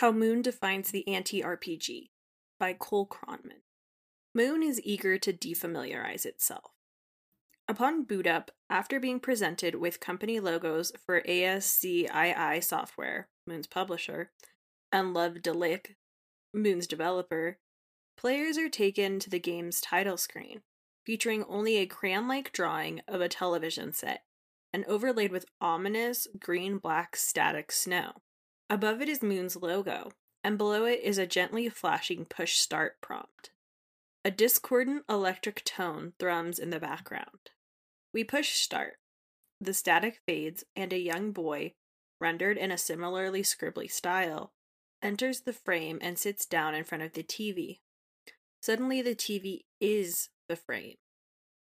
How Moon Defines the Anti RPG by Cole Cronman. Moon is eager to defamiliarize itself. Upon boot up, after being presented with company logos for ASCII software, Moon's publisher, and Love Delic, Moon's developer, players are taken to the game's title screen, featuring only a crayon like drawing of a television set and overlaid with ominous green black static snow. Above it is Moon's logo, and below it is a gently flashing push start prompt. A discordant electric tone thrums in the background. We push start. The static fades, and a young boy, rendered in a similarly scribbly style, enters the frame and sits down in front of the TV. Suddenly, the TV is the frame.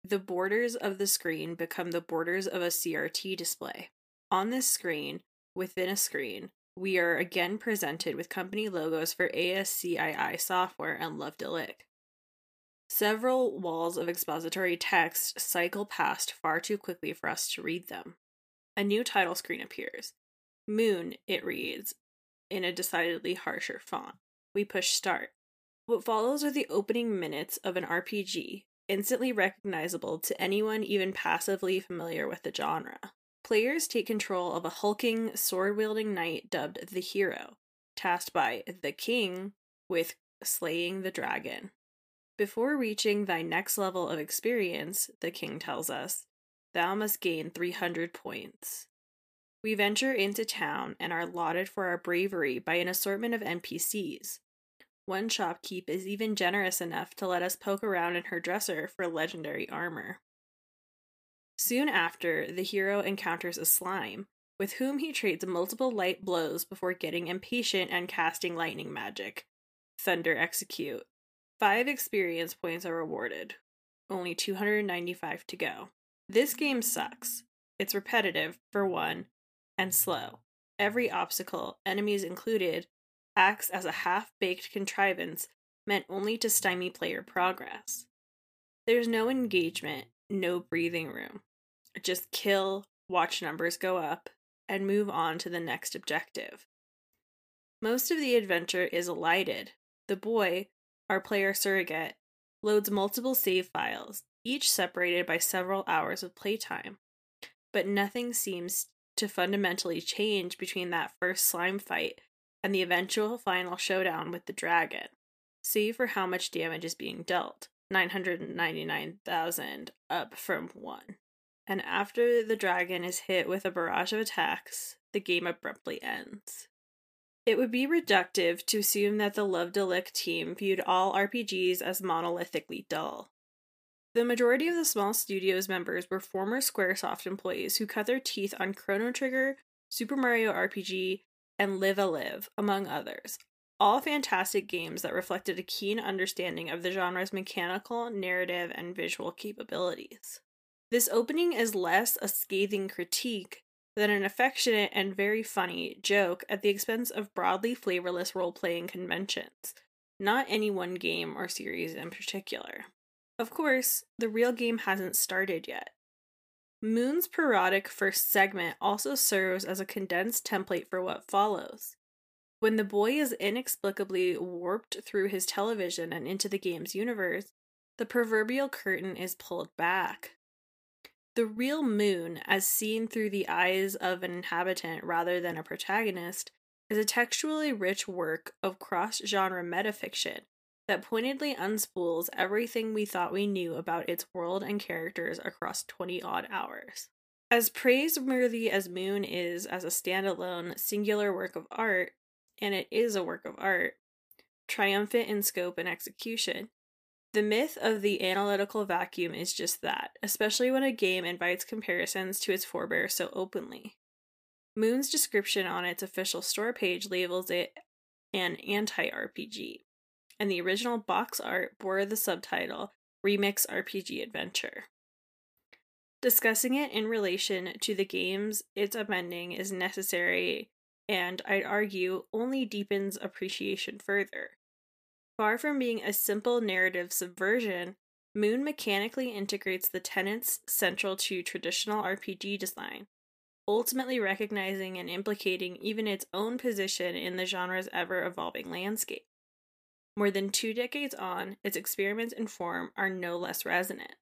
The borders of the screen become the borders of a CRT display. On this screen, within a screen, we are again presented with company logos for ASCII software and Love Delic. Several walls of expository text cycle past far too quickly for us to read them. A new title screen appears. Moon, it reads, in a decidedly harsher font. We push start. What follows are the opening minutes of an RPG, instantly recognizable to anyone even passively familiar with the genre. Players take control of a hulking, sword wielding knight dubbed the Hero, tasked by the King with slaying the dragon. Before reaching thy next level of experience, the King tells us, thou must gain 300 points. We venture into town and are lauded for our bravery by an assortment of NPCs. One shopkeep is even generous enough to let us poke around in her dresser for legendary armor. Soon after, the hero encounters a slime, with whom he trades multiple light blows before getting impatient and casting lightning magic. Thunder Execute. Five experience points are rewarded. Only 295 to go. This game sucks. It's repetitive, for one, and slow. Every obstacle, enemies included, acts as a half baked contrivance meant only to stymie player progress. There's no engagement, no breathing room. Just kill, watch numbers go up, and move on to the next objective. Most of the adventure is elided. The boy, our player surrogate, loads multiple save files, each separated by several hours of playtime. But nothing seems to fundamentally change between that first slime fight and the eventual final showdown with the dragon, save for how much damage is being dealt 999,000 up from 1. And after the dragon is hit with a barrage of attacks, the game abruptly ends. It would be reductive to assume that the Love Delic team viewed all RPGs as monolithically dull. The majority of the small studio's members were former Squaresoft employees who cut their teeth on Chrono Trigger, Super Mario RPG, and Live a Live, among others. All fantastic games that reflected a keen understanding of the genre's mechanical, narrative, and visual capabilities. This opening is less a scathing critique than an affectionate and very funny joke at the expense of broadly flavorless role playing conventions, not any one game or series in particular. Of course, the real game hasn't started yet. Moon's parodic first segment also serves as a condensed template for what follows. When the boy is inexplicably warped through his television and into the game's universe, the proverbial curtain is pulled back. The real moon, as seen through the eyes of an inhabitant rather than a protagonist, is a textually rich work of cross genre metafiction that pointedly unspools everything we thought we knew about its world and characters across 20 odd hours. As praiseworthy as Moon is as a standalone, singular work of art, and it is a work of art, triumphant in scope and execution, the myth of the analytical vacuum is just that, especially when a game invites comparisons to its forebear so openly. Moon's description on its official store page labels it an anti RPG, and the original box art bore the subtitle Remix RPG Adventure. Discussing it in relation to the games its amending is necessary and I'd argue only deepens appreciation further. Far from being a simple narrative subversion, Moon mechanically integrates the tenets central to traditional RPG design ultimately recognizing and implicating even its own position in the genre's ever evolving landscape. More than two decades on, its experiments in form are no less resonant.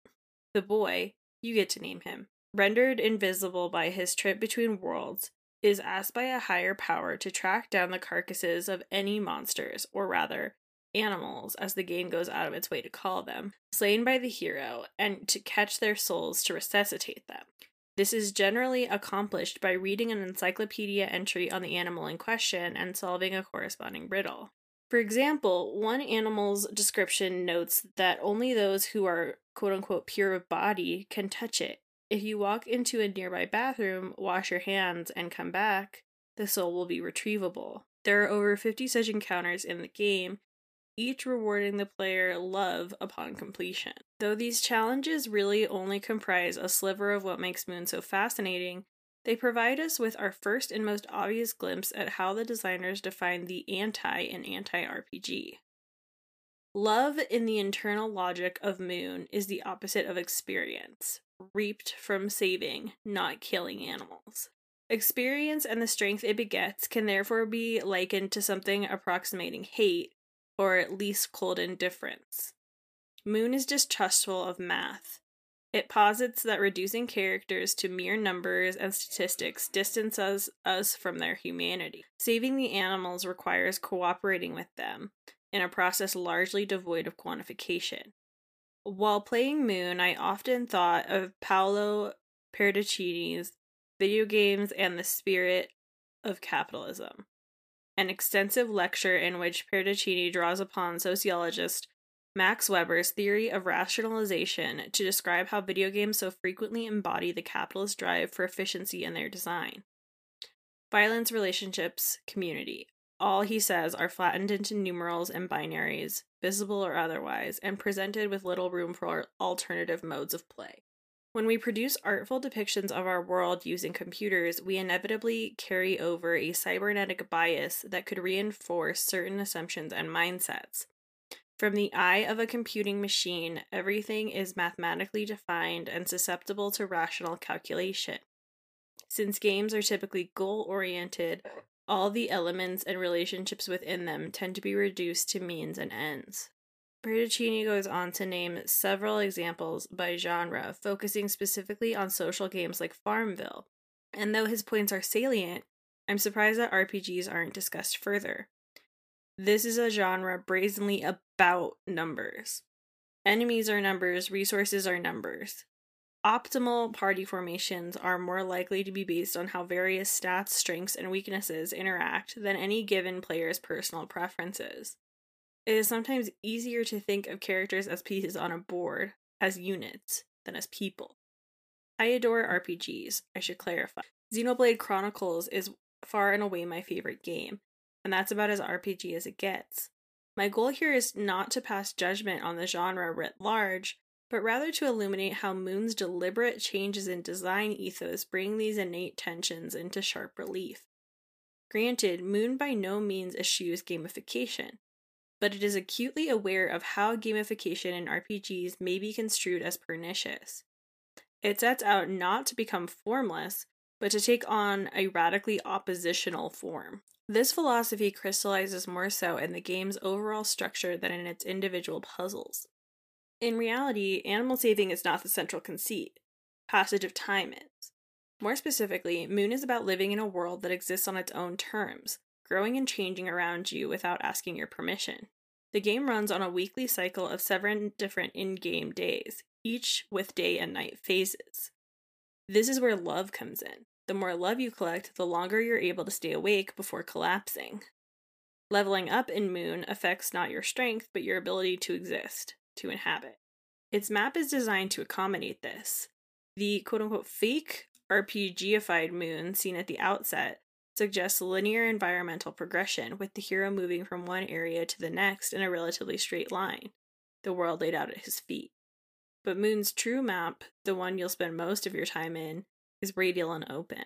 The boy, you get to name him, rendered invisible by his trip between worlds, is asked by a higher power to track down the carcasses of any monsters, or rather, animals, as the game goes out of its way to call them, slain by the hero, and to catch their souls to resuscitate them. This is generally accomplished by reading an encyclopedia entry on the animal in question and solving a corresponding riddle. For example, one animal's description notes that only those who are quote unquote pure of body can touch it. If you walk into a nearby bathroom, wash your hands, and come back, the soul will be retrievable. There are over 50 such encounters in the game, each rewarding the player love upon completion. Though these challenges really only comprise a sliver of what makes Moon so fascinating, they provide us with our first and most obvious glimpse at how the designers define the anti in anti RPG. Love in the internal logic of Moon is the opposite of experience, reaped from saving, not killing animals. Experience and the strength it begets can therefore be likened to something approximating hate, or at least cold indifference. Moon is distrustful of math. It posits that reducing characters to mere numbers and statistics distances us from their humanity. Saving the animals requires cooperating with them, in a process largely devoid of quantification. While playing Moon, I often thought of Paolo Pedercini's Video Games and the Spirit of Capitalism an extensive lecture in which Pedercini draws upon sociologist Max Weber's theory of rationalization to describe how video games so frequently embody the capitalist drive for efficiency in their design. Violence, relationships, community. All he says are flattened into numerals and binaries, visible or otherwise, and presented with little room for alternative modes of play. When we produce artful depictions of our world using computers, we inevitably carry over a cybernetic bias that could reinforce certain assumptions and mindsets. From the eye of a computing machine, everything is mathematically defined and susceptible to rational calculation. Since games are typically goal oriented, all the elements and relationships within them tend to be reduced to means and ends. Pedercini goes on to name several examples by genre, focusing specifically on social games like Farmville. And though his points are salient, I'm surprised that RPGs aren't discussed further. This is a genre brazenly about numbers. Enemies are numbers, resources are numbers. Optimal party formations are more likely to be based on how various stats, strengths, and weaknesses interact than any given player's personal preferences. It is sometimes easier to think of characters as pieces on a board, as units, than as people. I adore RPGs, I should clarify. Xenoblade Chronicles is far and away my favorite game, and that's about as RPG as it gets. My goal here is not to pass judgment on the genre writ large, but rather to illuminate how Moon's deliberate changes in design ethos bring these innate tensions into sharp relief. Granted, Moon by no means eschews gamification but it is acutely aware of how gamification in RPGs may be construed as pernicious. It sets out not to become formless, but to take on a radically oppositional form. This philosophy crystallizes more so in the game's overall structure than in its individual puzzles. In reality, animal saving is not the central conceit, passage of time is. More specifically, Moon is about living in a world that exists on its own terms, growing and changing around you without asking your permission. The game runs on a weekly cycle of seven different in game days, each with day and night phases. This is where love comes in. The more love you collect, the longer you're able to stay awake before collapsing. Leveling up in Moon affects not your strength, but your ability to exist, to inhabit. Its map is designed to accommodate this. The quote unquote fake RPGified moon seen at the outset suggests linear environmental progression, with the hero moving from one area to the next in a relatively straight line, the world laid out at his feet. But Moon's true map, the one you'll spend most of your time in, is radial and open.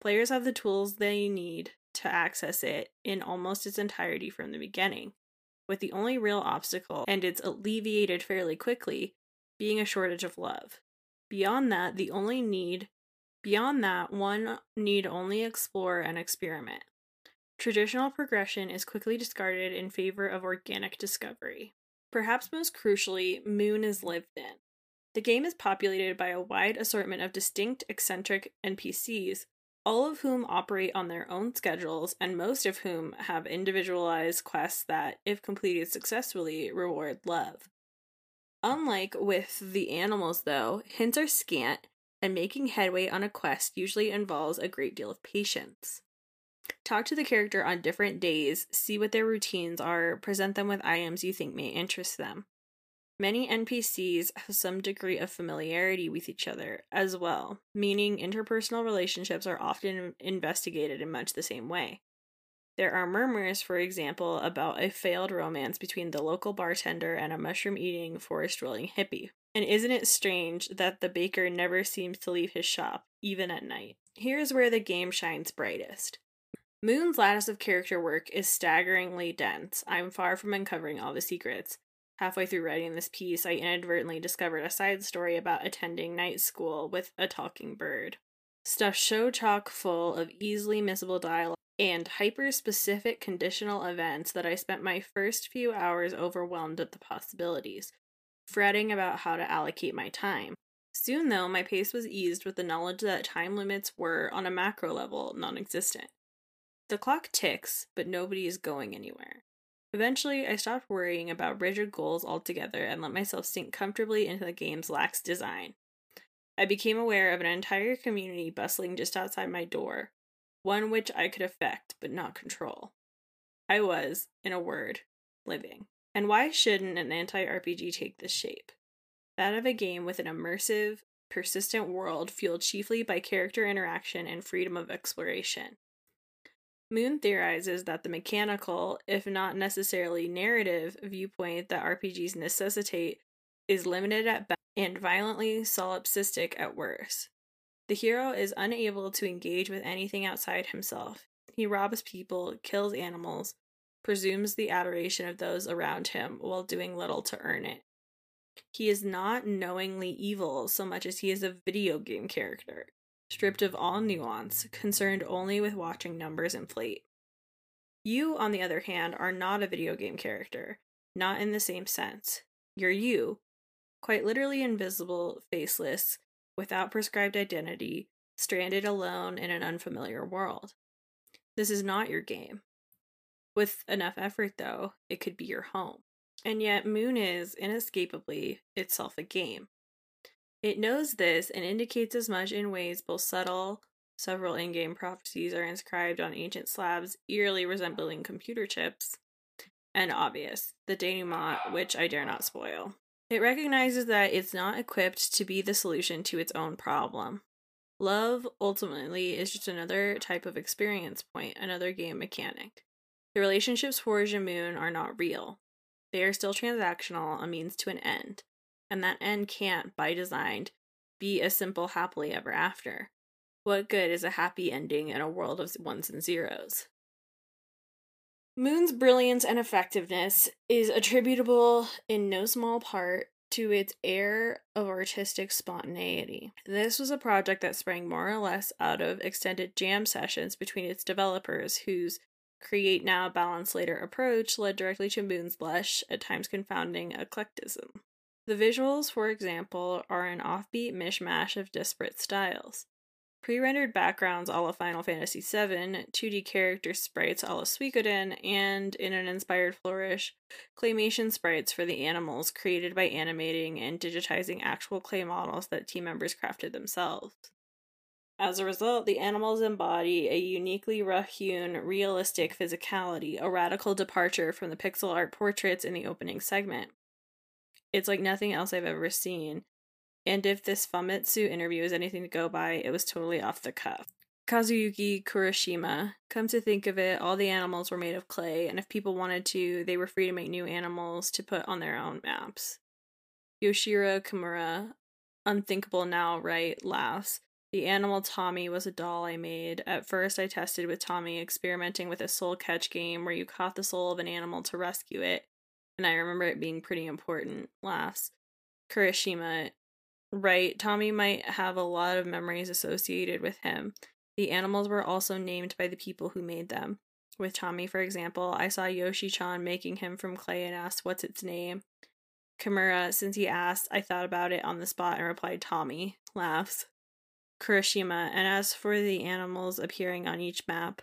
Players have the tools they need to access it in almost its entirety from the beginning, with the only real obstacle, and it's alleviated fairly quickly, being a shortage of love. Beyond that, the only need Beyond that, one need only explore and experiment. Traditional progression is quickly discarded in favor of organic discovery. Perhaps most crucially, Moon is lived in. The game is populated by a wide assortment of distinct, eccentric NPCs, all of whom operate on their own schedules, and most of whom have individualized quests that, if completed successfully, reward love. Unlike with the animals, though, hints are scant, and making headway on a quest usually involves a great deal of patience. Talk to the character on different days, see what their routines are, present them with items you think may interest them. Many NPCs have some degree of familiarity with each other as well, meaning interpersonal relationships are often investigated in much the same way. There are murmurs, for example, about a failed romance between the local bartender and a mushroom eating, forest dwelling hippie. And isn't it strange that the baker never seems to leave his shop, even at night? Here's where the game shines brightest. Moon's lattice of character work is staggeringly dense. I'm far from uncovering all the secrets. Halfway through writing this piece, I inadvertently discovered a side story about attending night school with a talking bird. Stuff so chock full of easily missable dialogue and hyper specific conditional events that I spent my first few hours overwhelmed at the possibilities, fretting about how to allocate my time. Soon, though, my pace was eased with the knowledge that time limits were, on a macro level, non existent. The clock ticks, but nobody is going anywhere. Eventually, I stopped worrying about rigid goals altogether and let myself sink comfortably into the game's lax design. I became aware of an entire community bustling just outside my door, one which I could affect but not control. I was, in a word, living. And why shouldn't an anti RPG take this shape? That of a game with an immersive, persistent world fueled chiefly by character interaction and freedom of exploration. Moon theorizes that the mechanical, if not necessarily narrative, viewpoint that RPGs necessitate is limited at best and violently solipsistic at worst. The hero is unable to engage with anything outside himself. He robs people, kills animals, presumes the adoration of those around him while doing little to earn it. He is not knowingly evil so much as he is a video game character stripped of all nuance, concerned only with watching numbers inflate. You, on the other hand, are not a video game character, not in the same sense. You're you, quite literally invisible, faceless, without prescribed identity, stranded alone in an unfamiliar world. This is not your game. With enough effort, though, it could be your home. And yet, Moon is, inescapably, itself a game. It knows this and indicates as much in ways both subtle, several in game prophecies are inscribed on ancient slabs eerily resembling computer chips, and obvious, the denouement, which I dare not spoil. It recognizes that it's not equipped to be the solution to its own problem. Love, ultimately, is just another type of experience point, another game mechanic. The relationships forged in Moon are not real. They are still transactional, a means to an end and that end can't, by design, be a simple happily ever after. What good is a happy ending in a world of ones and zeros? Moon's brilliance and effectiveness is attributable in no small part to its air of artistic spontaneity. This was a project that sprang more or less out of extended jam sessions between its developers, whose create now, balance later approach led directly to Moon's lush, at times confounding eclecticism. The visuals, for example, are an offbeat mishmash of disparate styles. Pre rendered backgrounds a la Final Fantasy VII, 2D character sprites a la Suikoden, and, in an inspired flourish, claymation sprites for the animals created by animating and digitizing actual clay models that team members crafted themselves. As a result, the animals embody a uniquely rough hewn, realistic physicality, a radical departure from the pixel art portraits in the opening segment. It's like nothing else I've ever seen. And if this Famitsu interview is anything to go by, it was totally off the cuff. Kazuyuki Kurashima. Come to think of it, all the animals were made of clay, and if people wanted to, they were free to make new animals to put on their own maps. Yoshiro Kimura, unthinkable now, right? Laughs. The animal Tommy was a doll I made. At first, I tested with Tommy, experimenting with a soul catch game where you caught the soul of an animal to rescue it and I remember it being pretty important. Laughs. Kurashima, Right, Tommy might have a lot of memories associated with him. The animals were also named by the people who made them. With Tommy, for example, I saw Yoshi chan making him from clay and asked, What's its name? Kimura, since he asked, I thought about it on the spot and replied, Tommy. Laughs. Kurashima, and as for the animals appearing on each map,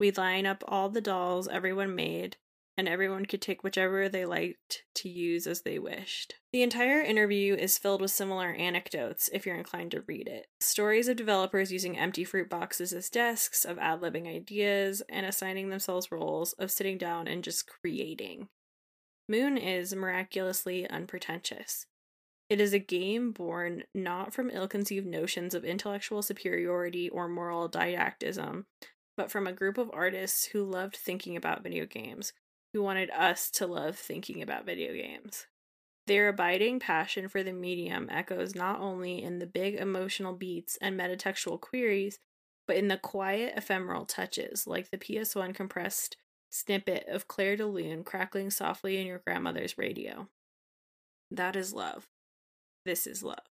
we line up all the dolls everyone made, and everyone could take whichever they liked to use as they wished. The entire interview is filled with similar anecdotes if you're inclined to read it. Stories of developers using empty fruit boxes as desks, of ad libbing ideas, and assigning themselves roles, of sitting down and just creating. Moon is miraculously unpretentious. It is a game born not from ill conceived notions of intellectual superiority or moral didactism, but from a group of artists who loved thinking about video games, who wanted us to love thinking about video games. Their abiding passion for the medium echoes not only in the big emotional beats and metatextual queries, but in the quiet ephemeral touches, like the PS1 compressed snippet of Clair de Lune crackling softly in your grandmother's radio. That is love. This is love.